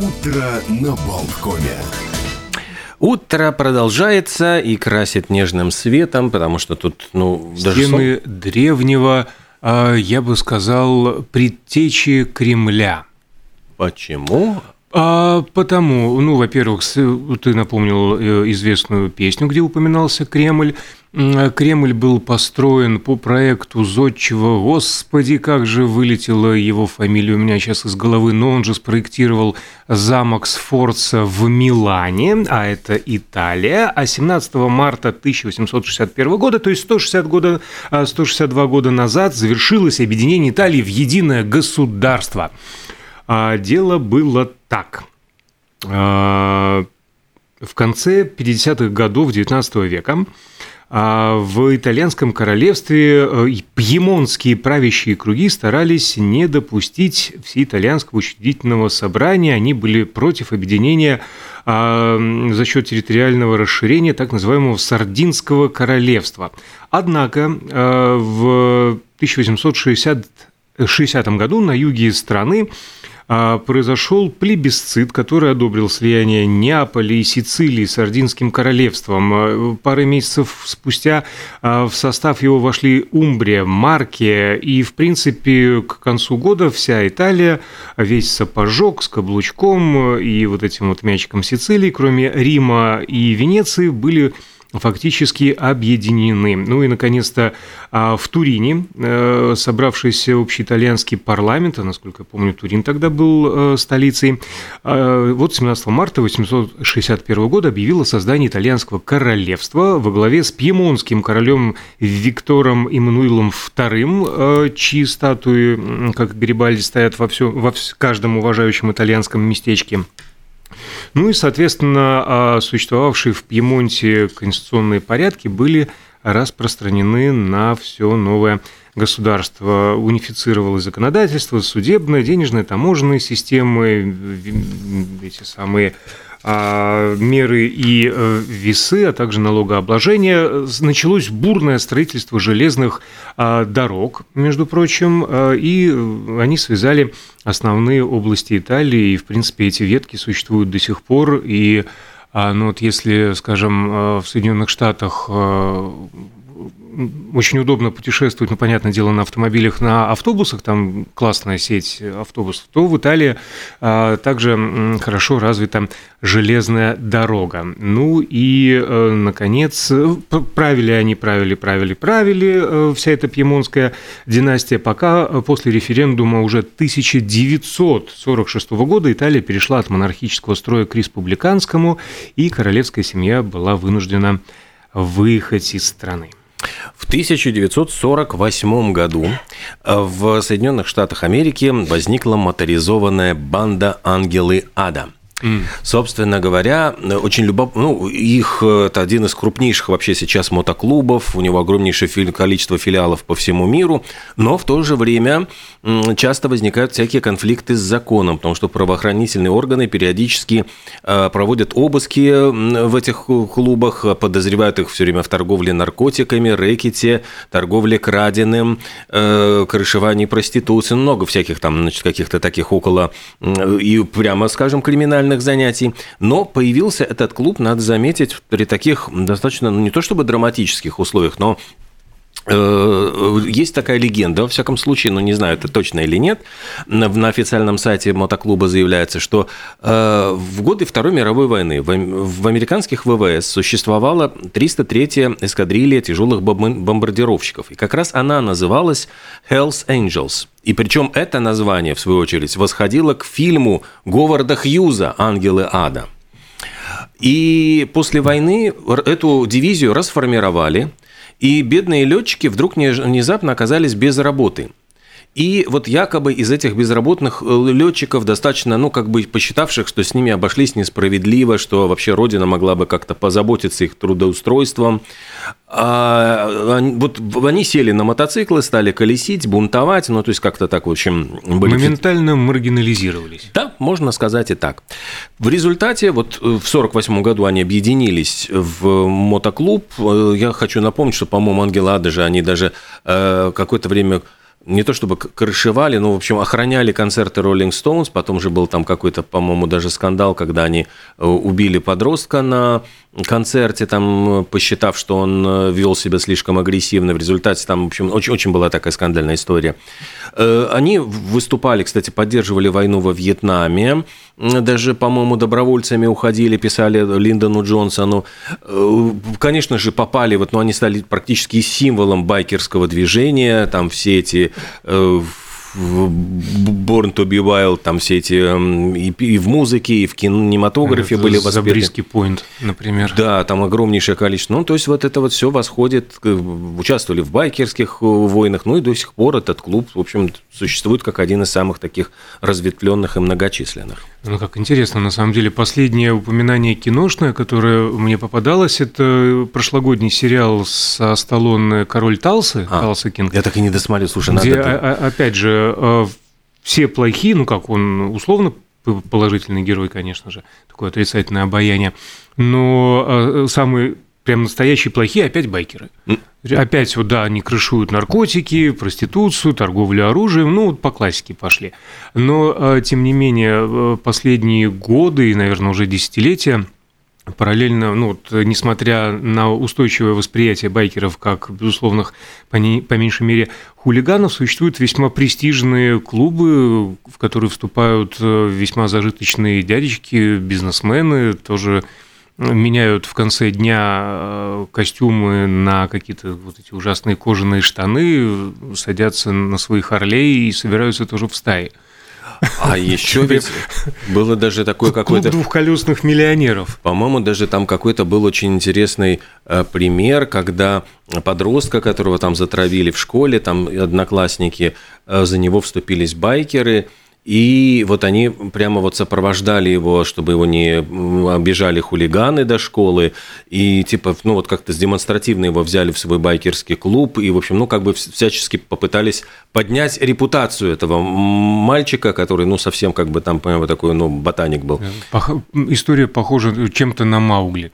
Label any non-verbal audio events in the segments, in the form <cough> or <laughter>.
Утро на Болткоме. Утро продолжается и красит нежным светом, потому что тут, ну, даже стены древнего, а, я бы сказал, предтечи Кремля. Почему? А, потому, ну, во-первых, ты напомнил э, известную песню, где упоминался Кремль. Кремль был построен по проекту Зодчего. Господи, как же вылетела его фамилия у меня сейчас из головы. Но он же спроектировал замок Сфорца в Милане, а это Италия. А 17 марта 1861 года, то есть 160 года, 162 года назад, завершилось объединение Италии в единое государство. А дело было так. А, в конце 50-х годов XIX века а в итальянском королевстве э, пьемонтские правящие круги старались не допустить всеитальянского учредительного собрания. Они были против объединения а, за счет территориального расширения так называемого Сардинского королевства. Однако э, в 1860 60 году на юге страны произошел плебисцит, который одобрил слияние Неаполя и Сицилии с Ординским королевством. А, пары месяцев спустя а, в состав его вошли Умбрия, Маркия, и, в принципе, к концу года вся Италия, весь сапожок с каблучком и вот этим вот мячиком Сицилии, кроме Рима и Венеции, были фактически объединены. Ну и, наконец-то, а, в Турине э, собравшийся общеитальянский парламент, а, насколько я помню, Турин тогда был э, столицей, а, вот 17 марта 1861 года объявил о создании итальянского королевства во главе с пьемонским королем Виктором Эммануилом II, э, чьи статуи, как Гарибальди, стоят во, все, во каждом уважающем итальянском местечке. Ну и, соответственно, а, существовавшие в Пьемонте конституционные порядки были распространены на все новое государство. Унифицировалось законодательство, судебное, денежное, таможенные системы, эти самые меры и э, весы, а также налогообложение. Началось бурное строительство железных а, дорог, между прочим, а, и они связали основные области Италии, и, в принципе, эти ветки существуют до сих пор, и ну вот если, скажем, в Соединенных Штатах очень удобно путешествовать, ну, понятное дело, на автомобилях, на автобусах, там классная сеть автобусов, то в Италии а, также хорошо развита железная дорога. Ну и, а, наконец, правили они, правили, правили, правили, а, вся эта пьемонская династия, пока после референдума уже 1946 года Италия перешла от монархического строя к республиканскому, и королевская семья была вынуждена выехать из страны. В 1948 году э, в Соединенных Штатах Америки возникла моторизованная банда «Ангелы Ада». Собственно говоря, очень любопытно. Ну, их э, это один из крупнейших вообще сейчас мотоклубов. У него огромнейшее количество филиалов по всему миру. Но в то же время часто возникают всякие конфликты с законом, потому что правоохранительные органы периодически э, проводят обыски в этих клубах, подозревают их все время в торговле наркотиками, рэкете, торговле краденым, э, крышевании проституции, много всяких там, значит, каких-то таких около и прямо, скажем, криминальных профессиональных занятий. Но появился этот клуб, надо заметить, при таких достаточно, ну не то чтобы драматических условиях, но есть такая легенда, во всяком случае, но ну, не знаю, это точно или нет, на официальном сайте мотоклуба заявляется, что э, в годы Второй мировой войны в американских ВВС существовала 303-я эскадрилья тяжелых бомбардировщиков, и как раз она называлась Hells Angels. И причем это название, в свою очередь, восходило к фильму Говарда Хьюза «Ангелы ада». И после войны эту дивизию расформировали, и бедные летчики вдруг внезапно оказались без работы. И вот якобы из этих безработных э, летчиков достаточно, ну, как бы посчитавших, что с ними обошлись несправедливо, что вообще Родина могла бы как-то позаботиться их трудоустройством. А, вот они сели на мотоциклы, стали колесить, бунтовать, ну, то есть как-то так, в общем... Были... Моментально маргинализировались. Да, можно сказать и так. В результате, вот э, в 1948 году они объединились в мотоклуб. Э, я хочу напомнить, что, по-моему, Ангела даже, они даже какое-то время не то чтобы крышевали, но, в общем, охраняли концерты Rolling Stones. Потом же был там какой-то, по-моему, даже скандал, когда они э, убили подростка на концерте, там, посчитав, что он э, вел себя слишком агрессивно. В результате там, в общем, очень, очень была такая скандальная история. Э, они выступали, кстати, поддерживали войну во Вьетнаме. Даже, по-моему, добровольцами уходили, писали Линдону Джонсону. Конечно же, попали, вот, но они стали практически символом байкерского движения. Там все эти Э, Born to be Wild, там все эти эм, и, в музыке, и в кинематографе это были воспеты. Забриски Point, например. Да, там огромнейшее количество. Ну, то есть вот это вот все восходит, участвовали в байкерских э, войнах, ну и до сих пор этот клуб, в общем, существует как один из самых таких разветвленных и многочисленных. Ну, как интересно, на самом деле, последнее упоминание киношное, которое мне попадалось, это прошлогодний сериал со Сталлоне «Король Талсы», а, Талса Кинг. Я так и не досмотрел, слушай, где, надо... А, опять же, э, все плохие, ну, как он условно положительный герой, конечно же, такое отрицательное обаяние, но э, самые прям настоящие плохие опять байкеры. Опять вот, да, они крышуют наркотики, проституцию, торговлю оружием, ну, вот по классике пошли. Но, э, тем не менее, э, последние годы и, наверное, уже десятилетия параллельно, ну, вот, несмотря на устойчивое восприятие байкеров как безусловных, по, не, по меньшей мере, хулиганов, существуют весьма престижные клубы, в которые вступают э, весьма зажиточные дядечки, бизнесмены, тоже меняют в конце дня э, костюмы на какие-то вот эти ужасные кожаные штаны, садятся на своих Харлей и собираются тоже в стае. А еще ведь было даже такое какое-то... Клуб двухколесных миллионеров. По-моему, даже там какой-то был очень интересный э, пример, когда подростка, которого там затравили в школе, там одноклассники, э, за него вступились байкеры – и вот они прямо вот сопровождали его, чтобы его не обижали хулиганы до школы. И типа, ну вот как-то демонстративно его взяли в свой байкерский клуб. И, в общем, ну как бы всячески попытались поднять репутацию этого мальчика, который, ну, совсем как бы там, по такой, ну, ботаник был. Пох... История похожа чем-то на Маугли.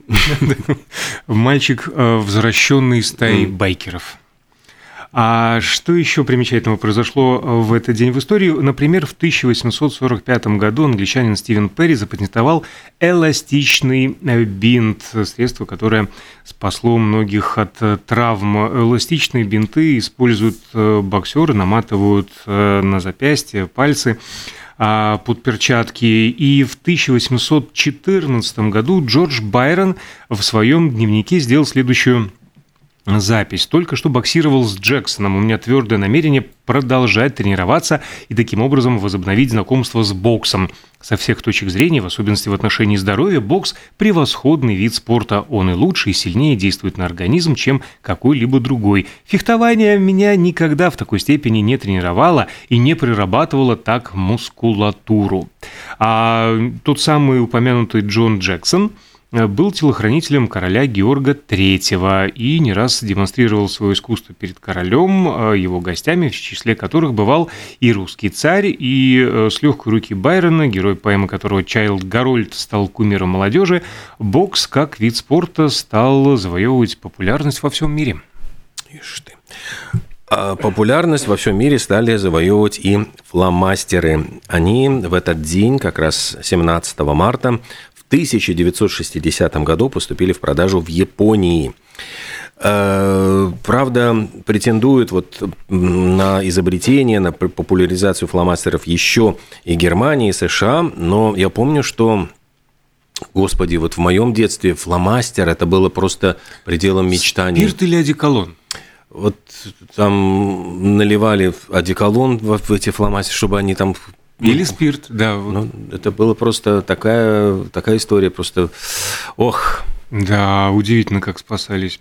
<laughs> Мальчик, э, возвращенный из стаи байкеров. А что еще примечательного произошло э, в этот день в истории? Например, в 1845 году англичанин Стивен Перри запатентовал эластичный э, бинт, средство, которое спасло многих от э, травм. Эластичные бинты используют боксеры, наматывают на запястье, пальцы а, под перчатки. И в 1814 году Джордж Байрон в своем дневнике сделал следующую запись. Только что боксировал с Джексоном. У меня твердое намерение продолжать тренироваться и таким образом возобновить знакомство с боксом. Со всех точек зрения, в особенности в отношении здоровья, бокс – превосходный вид спорта. Он и лучше, и сильнее действует на организм, чем какой-либо другой. Фехтование меня никогда в такой степени не тренировало и не прирабатывало так мускулатуру. А тот самый упомянутый Джон Джексон – был телохранителем короля Георга III и не раз демонстрировал свое искусство перед королем, э, его гостями, в числе которых бывал и русский царь, и э, с легкой руки Байрона, герой поэмы которого Чайлд Гарольд стал кумиром молодежи, бокс как вид спорта стал завоевывать популярность во всем мире. Ишь ты. А популярность во всем мире стали завоевывать и фломастеры. Они в этот день, как раз 17 марта, 1960 году поступили в продажу в Японии. Э, правда, претендуют вот на изобретение, на популяризацию фломастеров еще и Германия, и США, но я помню, что Господи, вот в моем детстве фломастер это было просто пределом мечтаний. Спирт или одеколон? Вот там наливали одеколон в эти фломастеры, чтобы они там или спирт, да. Ну, это было просто такая, такая история, просто ох. Да, удивительно, как спасались.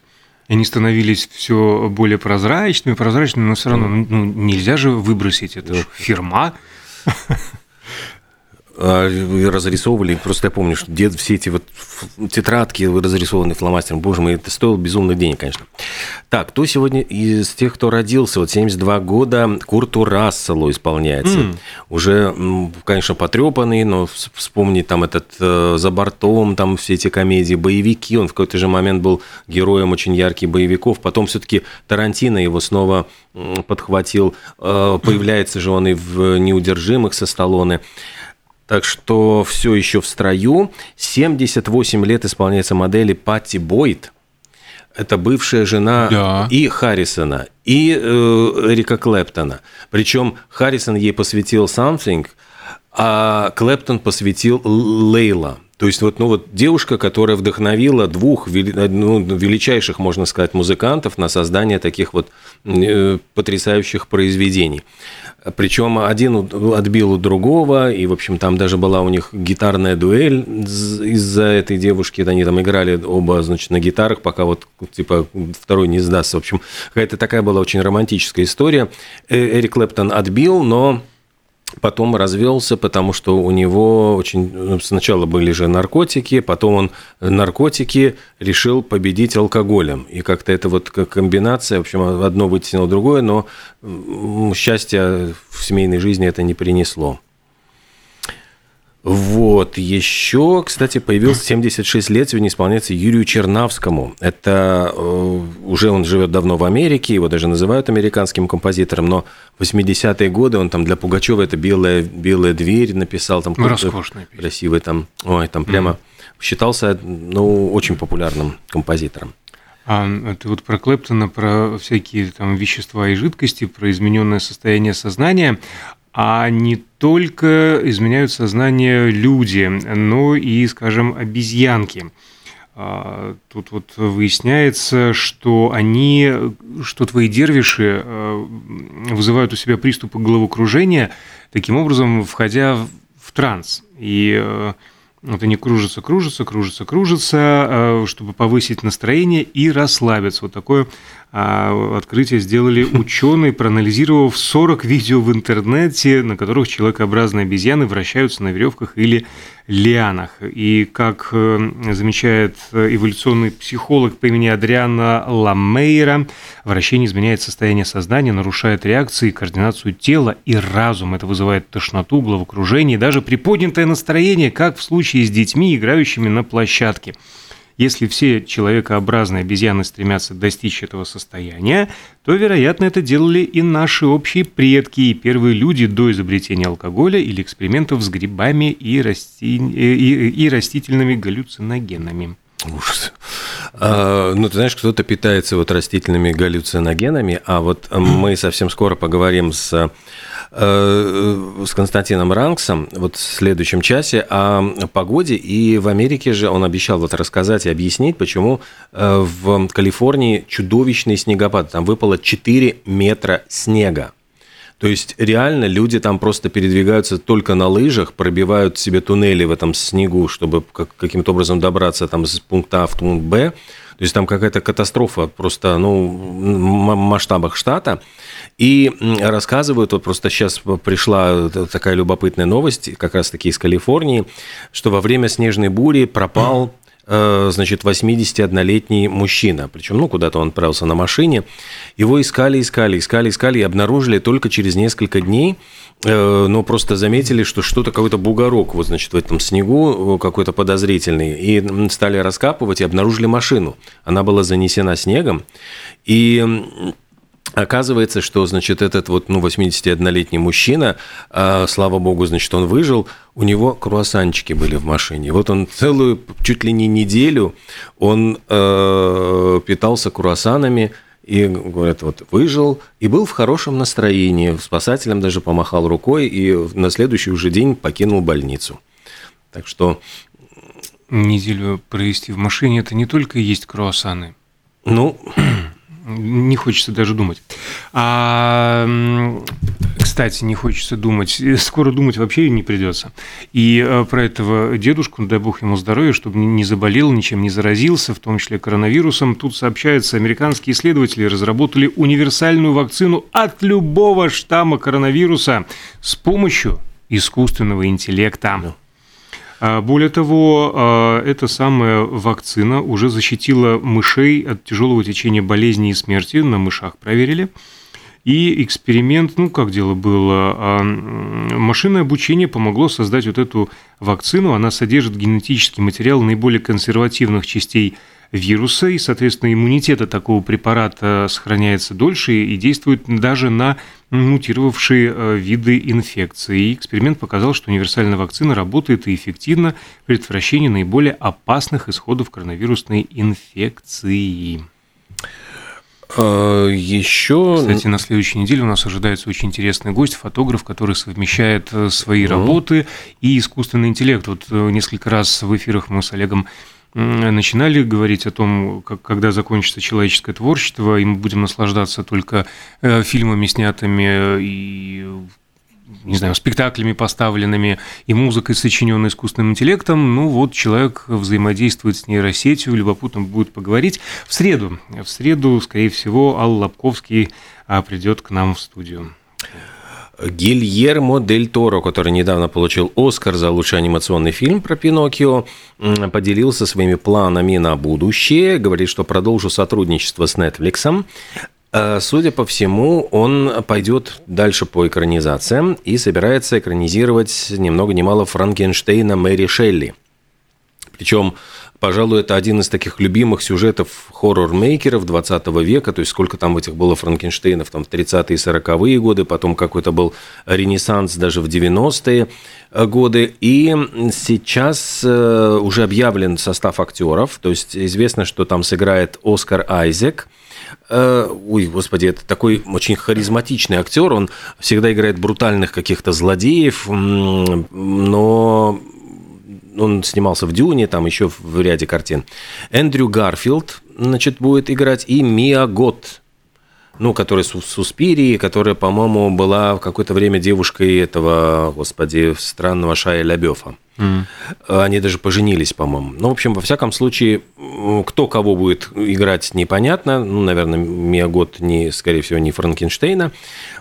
Они становились все более прозрачными, прозрачными, но все равно ну, нельзя же выбросить. Это же фирма. <laughs> а, разрисовывали. Просто я помню, что дед, все эти вот тетрадки разрисованные фломастером, боже мой, это стоило безумных денег, конечно. Так, кто сегодня из тех, кто родился, вот 72 года, Курту Расселу исполняется. Mm. Уже, конечно, потрепанный, но вспомни там этот э, «За бортом», там все эти комедии, боевики, он в какой-то же момент был героем очень ярких боевиков, потом все-таки Тарантино его снова подхватил, э, появляется же он и в «Неудержимых» со Сталлоне. Так что все еще в строю. 78 лет исполняется модели Патти Бойт. Это бывшая жена да. и Харрисона, и э, Эрика Клэптона. Причем Харрисон ей посвятил «Something», а Клэптон посвятил «Лейла». То есть вот, ну вот девушка, которая вдохновила двух ну, величайших, можно сказать, музыкантов на создание таких вот э, потрясающих произведений. Причем один отбил у другого, и, в общем, там даже была у них гитарная дуэль из-за этой девушки. Они там играли оба, значит, на гитарах, пока вот, типа, второй не сдастся. В общем, какая-то такая была очень романтическая история. Э, Эрик Клэптон отбил, но Потом развелся, потому что у него очень ну, сначала были же наркотики, потом он наркотики решил победить алкоголем. И как-то это вот комбинация, в общем, одно вытеснило другое, но счастья в семейной жизни это не принесло. Вот, еще, кстати, появился 76 лет, сегодня исполняется Юрию Чернавскому. Это э, уже он живет давно в Америке, его даже называют американским композитором, но 80-е годы он там для Пугачева это белая, белая дверь написал, там ну, роскошный красивый там, ой, там прямо mm. считался, ну, очень популярным композитором. А ты вот про Клэптона, про всякие там вещества и жидкости, про измененное состояние сознания а не только изменяют сознание люди, но и, скажем, обезьянки. А, тут вот выясняется, что они, что твои дервиши а, вызывают у себя приступы головокружения, таким образом, входя в транс. И а, вот они кружатся, кружатся, кружатся, кружатся, чтобы повысить настроение и расслабиться. Вот такое а открытие сделали <laughs> ученые, проанализировав 40 видео в интернете, на которых человекообразные обезьяны вращаются на веревках или лианах. И как э, замечает эволюционный психолог по имени Адриана Ламейра, вращение изменяет состояние сознания, нарушает реакции, координацию тела и разум. Это вызывает тошноту, головокружение, даже приподнятое настроение, как в случае с детьми, играющими на площадке. Если все человекообразные обезьяны стремятся достичь этого состояния, то, вероятно, это делали и наши общие предки и первые люди до изобретения алкоголя или экспериментов с грибами и, расти... и, и растительными галлюциногенами. Ужас. А, ну, ты знаешь, кто-то питается вот растительными галлюциногенами, а вот мы совсем скоро поговорим с Э, с Константином Ранксом вот в следующем часе о погоде. И в Америке же он обещал вот рассказать и объяснить, почему э, в Калифорнии чудовищный снегопад. Там выпало 4 метра снега. То есть реально люди там просто передвигаются только на лыжах, пробивают себе туннели в этом снегу, чтобы каким-то образом добраться там с пункта А в пункт Б. То есть там какая-то катастрофа просто ну, в масштабах штата. И рассказывают, вот просто сейчас пришла такая любопытная новость, как раз-таки из Калифорнии, что во время снежной бури пропал значит, 81-летний мужчина. Причем, ну, куда-то он отправился на машине. Его искали, искали, искали, искали и обнаружили только через несколько дней. Э, но просто заметили, что что-то, какой-то бугорок, вот, значит, в этом снегу какой-то подозрительный. И стали раскапывать и обнаружили машину. Она была занесена снегом. И Оказывается, что, значит, этот вот, ну, 81-летний мужчина, э, слава богу, значит, он выжил, у него круассанчики были в машине. Вот он целую, чуть ли не неделю, он э, питался круассанами, и, говорят, вот выжил, и был в хорошем настроении, спасателям даже помахал рукой, и на следующий уже день покинул больницу. Так что... Неделю провести в машине – это не только есть круассаны. Ну, не хочется даже думать. А, кстати, не хочется думать. <laughs> Скоро думать вообще не придется. И э, про этого дедушку, дай бог ему здоровья, чтобы не заболел, ничем не заразился, в том числе коронавирусом. Тут сообщается, американские исследователи разработали универсальную вакцину от любого штамма коронавируса с помощью искусственного интеллекта. А, более того, а, эта самая вакцина уже защитила мышей от тяжелого течения болезни и смерти, на мышах проверили. И эксперимент, ну как дело было, а, машинное обучение помогло создать вот эту вакцину. Она содержит генетический материал наиболее консервативных частей вируса, и, соответственно, иммунитет от такого препарата сохраняется дольше и действует даже на мутировавшие э, виды инфекции. И эксперимент показал, что универсальная вакцина работает и эффективно в предотвращении наиболее опасных исходов коронавирусной инфекции. А, Еще... Кстати, на следующей неделе у нас ожидается очень интересный гость, фотограф, который совмещает э, свои mm работы и искусственный интеллект. Вот э, несколько раз в эфирах мы с Олегом начинали говорить о том, как, когда закончится человеческое творчество, и мы будем наслаждаться только э, фильмами, снятыми и не знаю, спектаклями поставленными и музыкой, сочиненной искусственным интеллектом, ну вот человек взаимодействует с нейросетью, любопытно будет поговорить. В среду, в среду, скорее всего, Алла Лобковский а, придет к нам в студию. Гильермо Дель Торо, который недавно получил Оскар за лучший анимационный фильм про Пиноккио, поделился своими планами на будущее. Говорит, что продолжу сотрудничество с Netflix. Э, судя по всему, он пойдет дальше по экранизациям и собирается экранизировать ни много ни мало Франкенштейна Мэри Шелли. Причем, пожалуй, это один из таких любимых сюжетов хоррор-мейкеров 20 века, то есть сколько там этих было Франкенштейнов, там в 30-е и 40-е годы, потом какой-то был ренессанс даже в 90-е годы, и сейчас э, уже объявлен состав актеров, то есть известно, что там сыграет Оскар Айзек – Э, ой, господи, это такой очень харизматичный актер, он всегда играет брутальных каких-то злодеев, но он снимался в «Дюне», там еще в ряде картин. Эндрю Гарфилд, значит, будет играть, и Мия Гот, ну, которая с Суспирии, которая, по-моему, была в какое-то время девушкой этого, господи, странного Шая Лябёфа. Mm. Они даже поженились, по-моему. Ну, в общем, во всяком случае, кто кого будет играть, непонятно. Ну, наверное, Мия Гот, не, скорее всего, не Франкенштейна.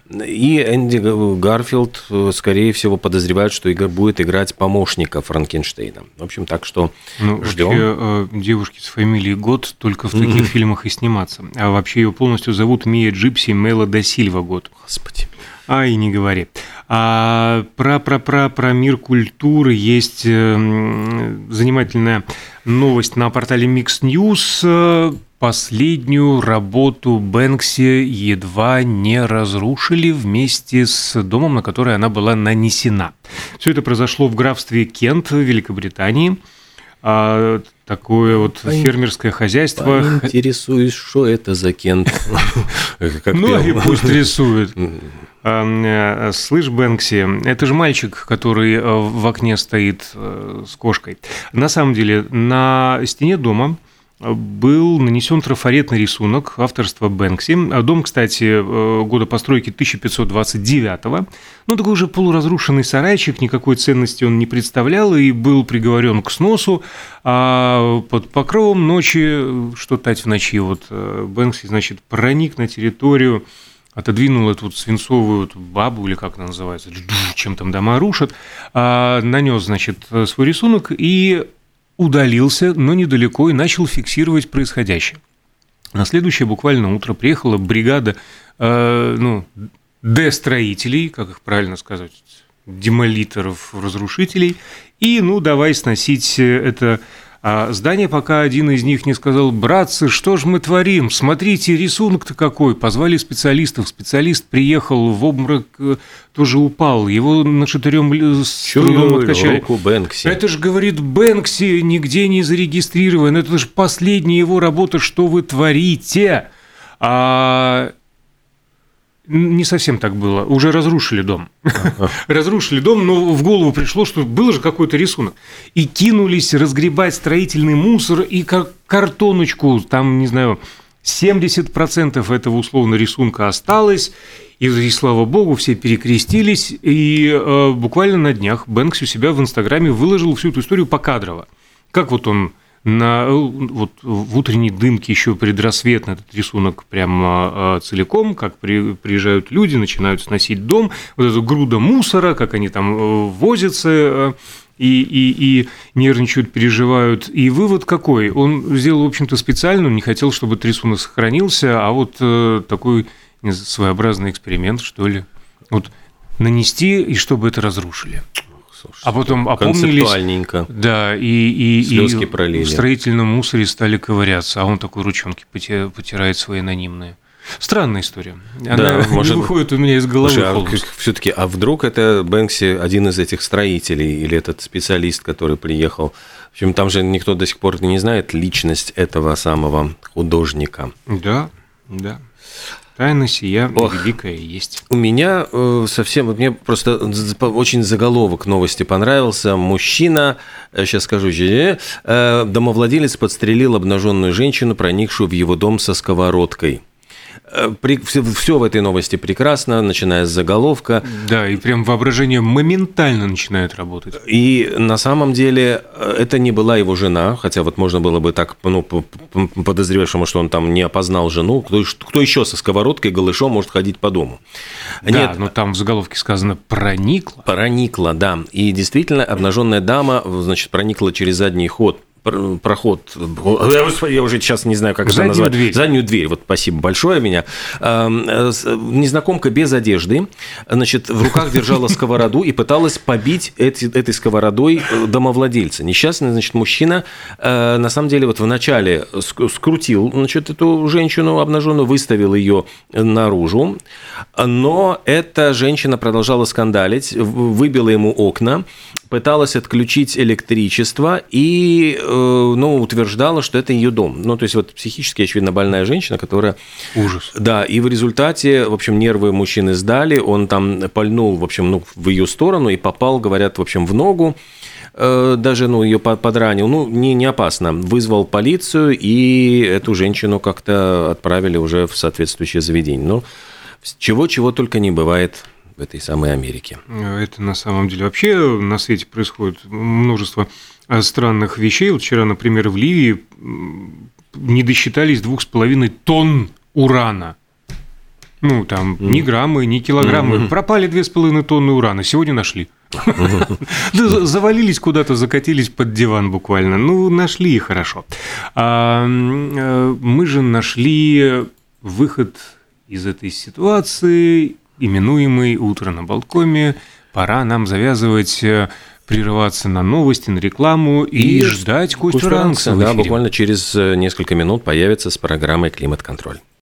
И Энди Гарфилд, скорее всего, подозревают, что будет играть помощника Франкенштейна. В общем, так что ну, ждем. Вообще, э, девушки с фамилией Год только в таких mm-hmm. фильмах и сниматься. А вообще ее полностью зовут Мия Джипси Мела да Сильва Год. Господи. А, и не говори. А про, про, про, про мир культуры есть э, занимательная новость на портале Mix News. Последнюю работу Бэнкси едва не разрушили вместе с домом, на который она была нанесена. Все это произошло в графстве Кент в Великобритании. А, такое вот По... фермерское хозяйство. Интересуюсь, что это за Кент? <laughs> Ну, и пусть рисует. Э, слышь, Бэнкси, это же мальчик, который э, в окне стоит э, с кошкой. На самом деле, на стене дома был нанесен трафаретный рисунок авторства Бэнкси. Дом, кстати, года постройки 1529-го. Ну, такой уже полуразрушенный сарайчик, никакой ценности он не представлял и был приговорен к сносу. А под покровом ночи, что тать в ночи, вот Бэнкси, значит, проник на территорию отодвинул эту вот свинцовую бабу, или как она называется, чем там дома рушат, а, нанес, значит, свой рисунок и удалился, но недалеко, и начал фиксировать происходящее. На следующее буквально утро приехала бригада э, ну, Д-строителей, как их правильно сказать, демолиторов, разрушителей, и, ну, давай сносить это а здание, пока один из них не сказал, братцы, что ж мы творим, смотрите, рисунок-то какой. Позвали специалистов, специалист приехал в обморок, э, тоже упал, его на шатырем с трудом откачали. Руку Бэнкси. Это же, говорит, Бэнкси нигде не зарегистрирован, это же последняя его работа, что вы творите. А не совсем так было. Уже разрушили дом. <laughs> разрушили дом, но в голову пришло, что был же какой-то рисунок. И кинулись разгребать строительный мусор и как картоночку, там, не знаю, 70% этого условно рисунка осталось, и, и слава богу, все перекрестились, и э, буквально на днях Бэнкс у себя в Инстаграме выложил всю эту историю покадрово. Как вот он на, вот в утренней дымке еще предрассветно этот рисунок прямо целиком, как при, приезжают люди, начинают сносить дом, вот эту груда мусора, как они там возятся, и, и, и нервничают, переживают. И вывод какой? Он сделал, в общем-то, специально, он не хотел, чтобы этот рисунок сохранился, а вот э, такой своеобразный эксперимент, что ли. Вот нанести, и чтобы это разрушили. Слушайте, а потом опомнились. Да, и, и, и пролили. в строительном мусоре стали ковыряться, а он такой ручонки потирает свои анонимные. Странная история. Она да, не может... выходит у меня из головы. Слушай, а все-таки, а вдруг это Бэнкси один из этих строителей или этот специалист, который приехал? В общем, там же никто до сих пор не знает личность этого самого художника. Да, да. Тайна сия Ох, великая есть. У меня э, совсем, мне просто очень заголовок новости понравился. Мужчина, сейчас э, скажу, э, домовладелец подстрелил обнаженную женщину, проникшую в его дом со сковородкой. Э, все, все в этой новости прекрасно, начиная с заголовка. Да, и прям воображение моментально начинает работать. И на самом деле э, это не была его жена, хотя вот можно было бы так ну, подозревать, что он там не опознал жену. Кто, кто еще со сковородкой голышом может ходить по дому? Да, Нет, но там в заголовке сказано «проникла». Проникла, да. И действительно, обнаженная дама, значит, проникла через задний ход проход, <laughs> я уже сейчас не знаю, как Заднюю это назвать. Дверь. Заднюю дверь. Вот спасибо большое меня. Э, незнакомка без одежды, значит, в руках держала сковороду и пыталась побить эти, этой сковородой э, домовладельца. Несчастный, значит, мужчина, э, на самом деле, вот вначале скрутил, значит, эту женщину обнаженную, выставил ее наружу, но эта женщина продолжала скандалить, выбила ему окна, пыталась отключить электричество и э, ну, утверждала, что это ее дом. Ну, то есть вот психически, очевидно, больная женщина, которая... Ужас. Да, и в результате, в общем, нервы мужчины сдали, он там пальнул, в общем, ну, в ее сторону и попал, говорят, в общем, в ногу э, даже ну, ее подранил, ну, не, не опасно, вызвал полицию, и эту женщину как-то отправили уже в соответствующее заведение. Но чего-чего только не бывает в этой самой Америке. Это на самом деле вообще на свете происходит множество странных вещей. Вот вчера, например, в Ливии не досчитались двух с половиной тонн урана. Ну, там ни граммы, ни килограммы. Mm-hmm. Пропали две с половиной тонны урана. Сегодня нашли. <laughs> Завалились куда-то, закатились под диван буквально. Ну, нашли и хорошо. А, э, мы же нашли выход из этой ситуации именуемый «Утро на Болткоме». Пора нам завязывать э, прерываться на новости, на рекламу и, и ждать Костю Ранкса. Да, буквально через несколько минут появится с программой «Климат-контроль».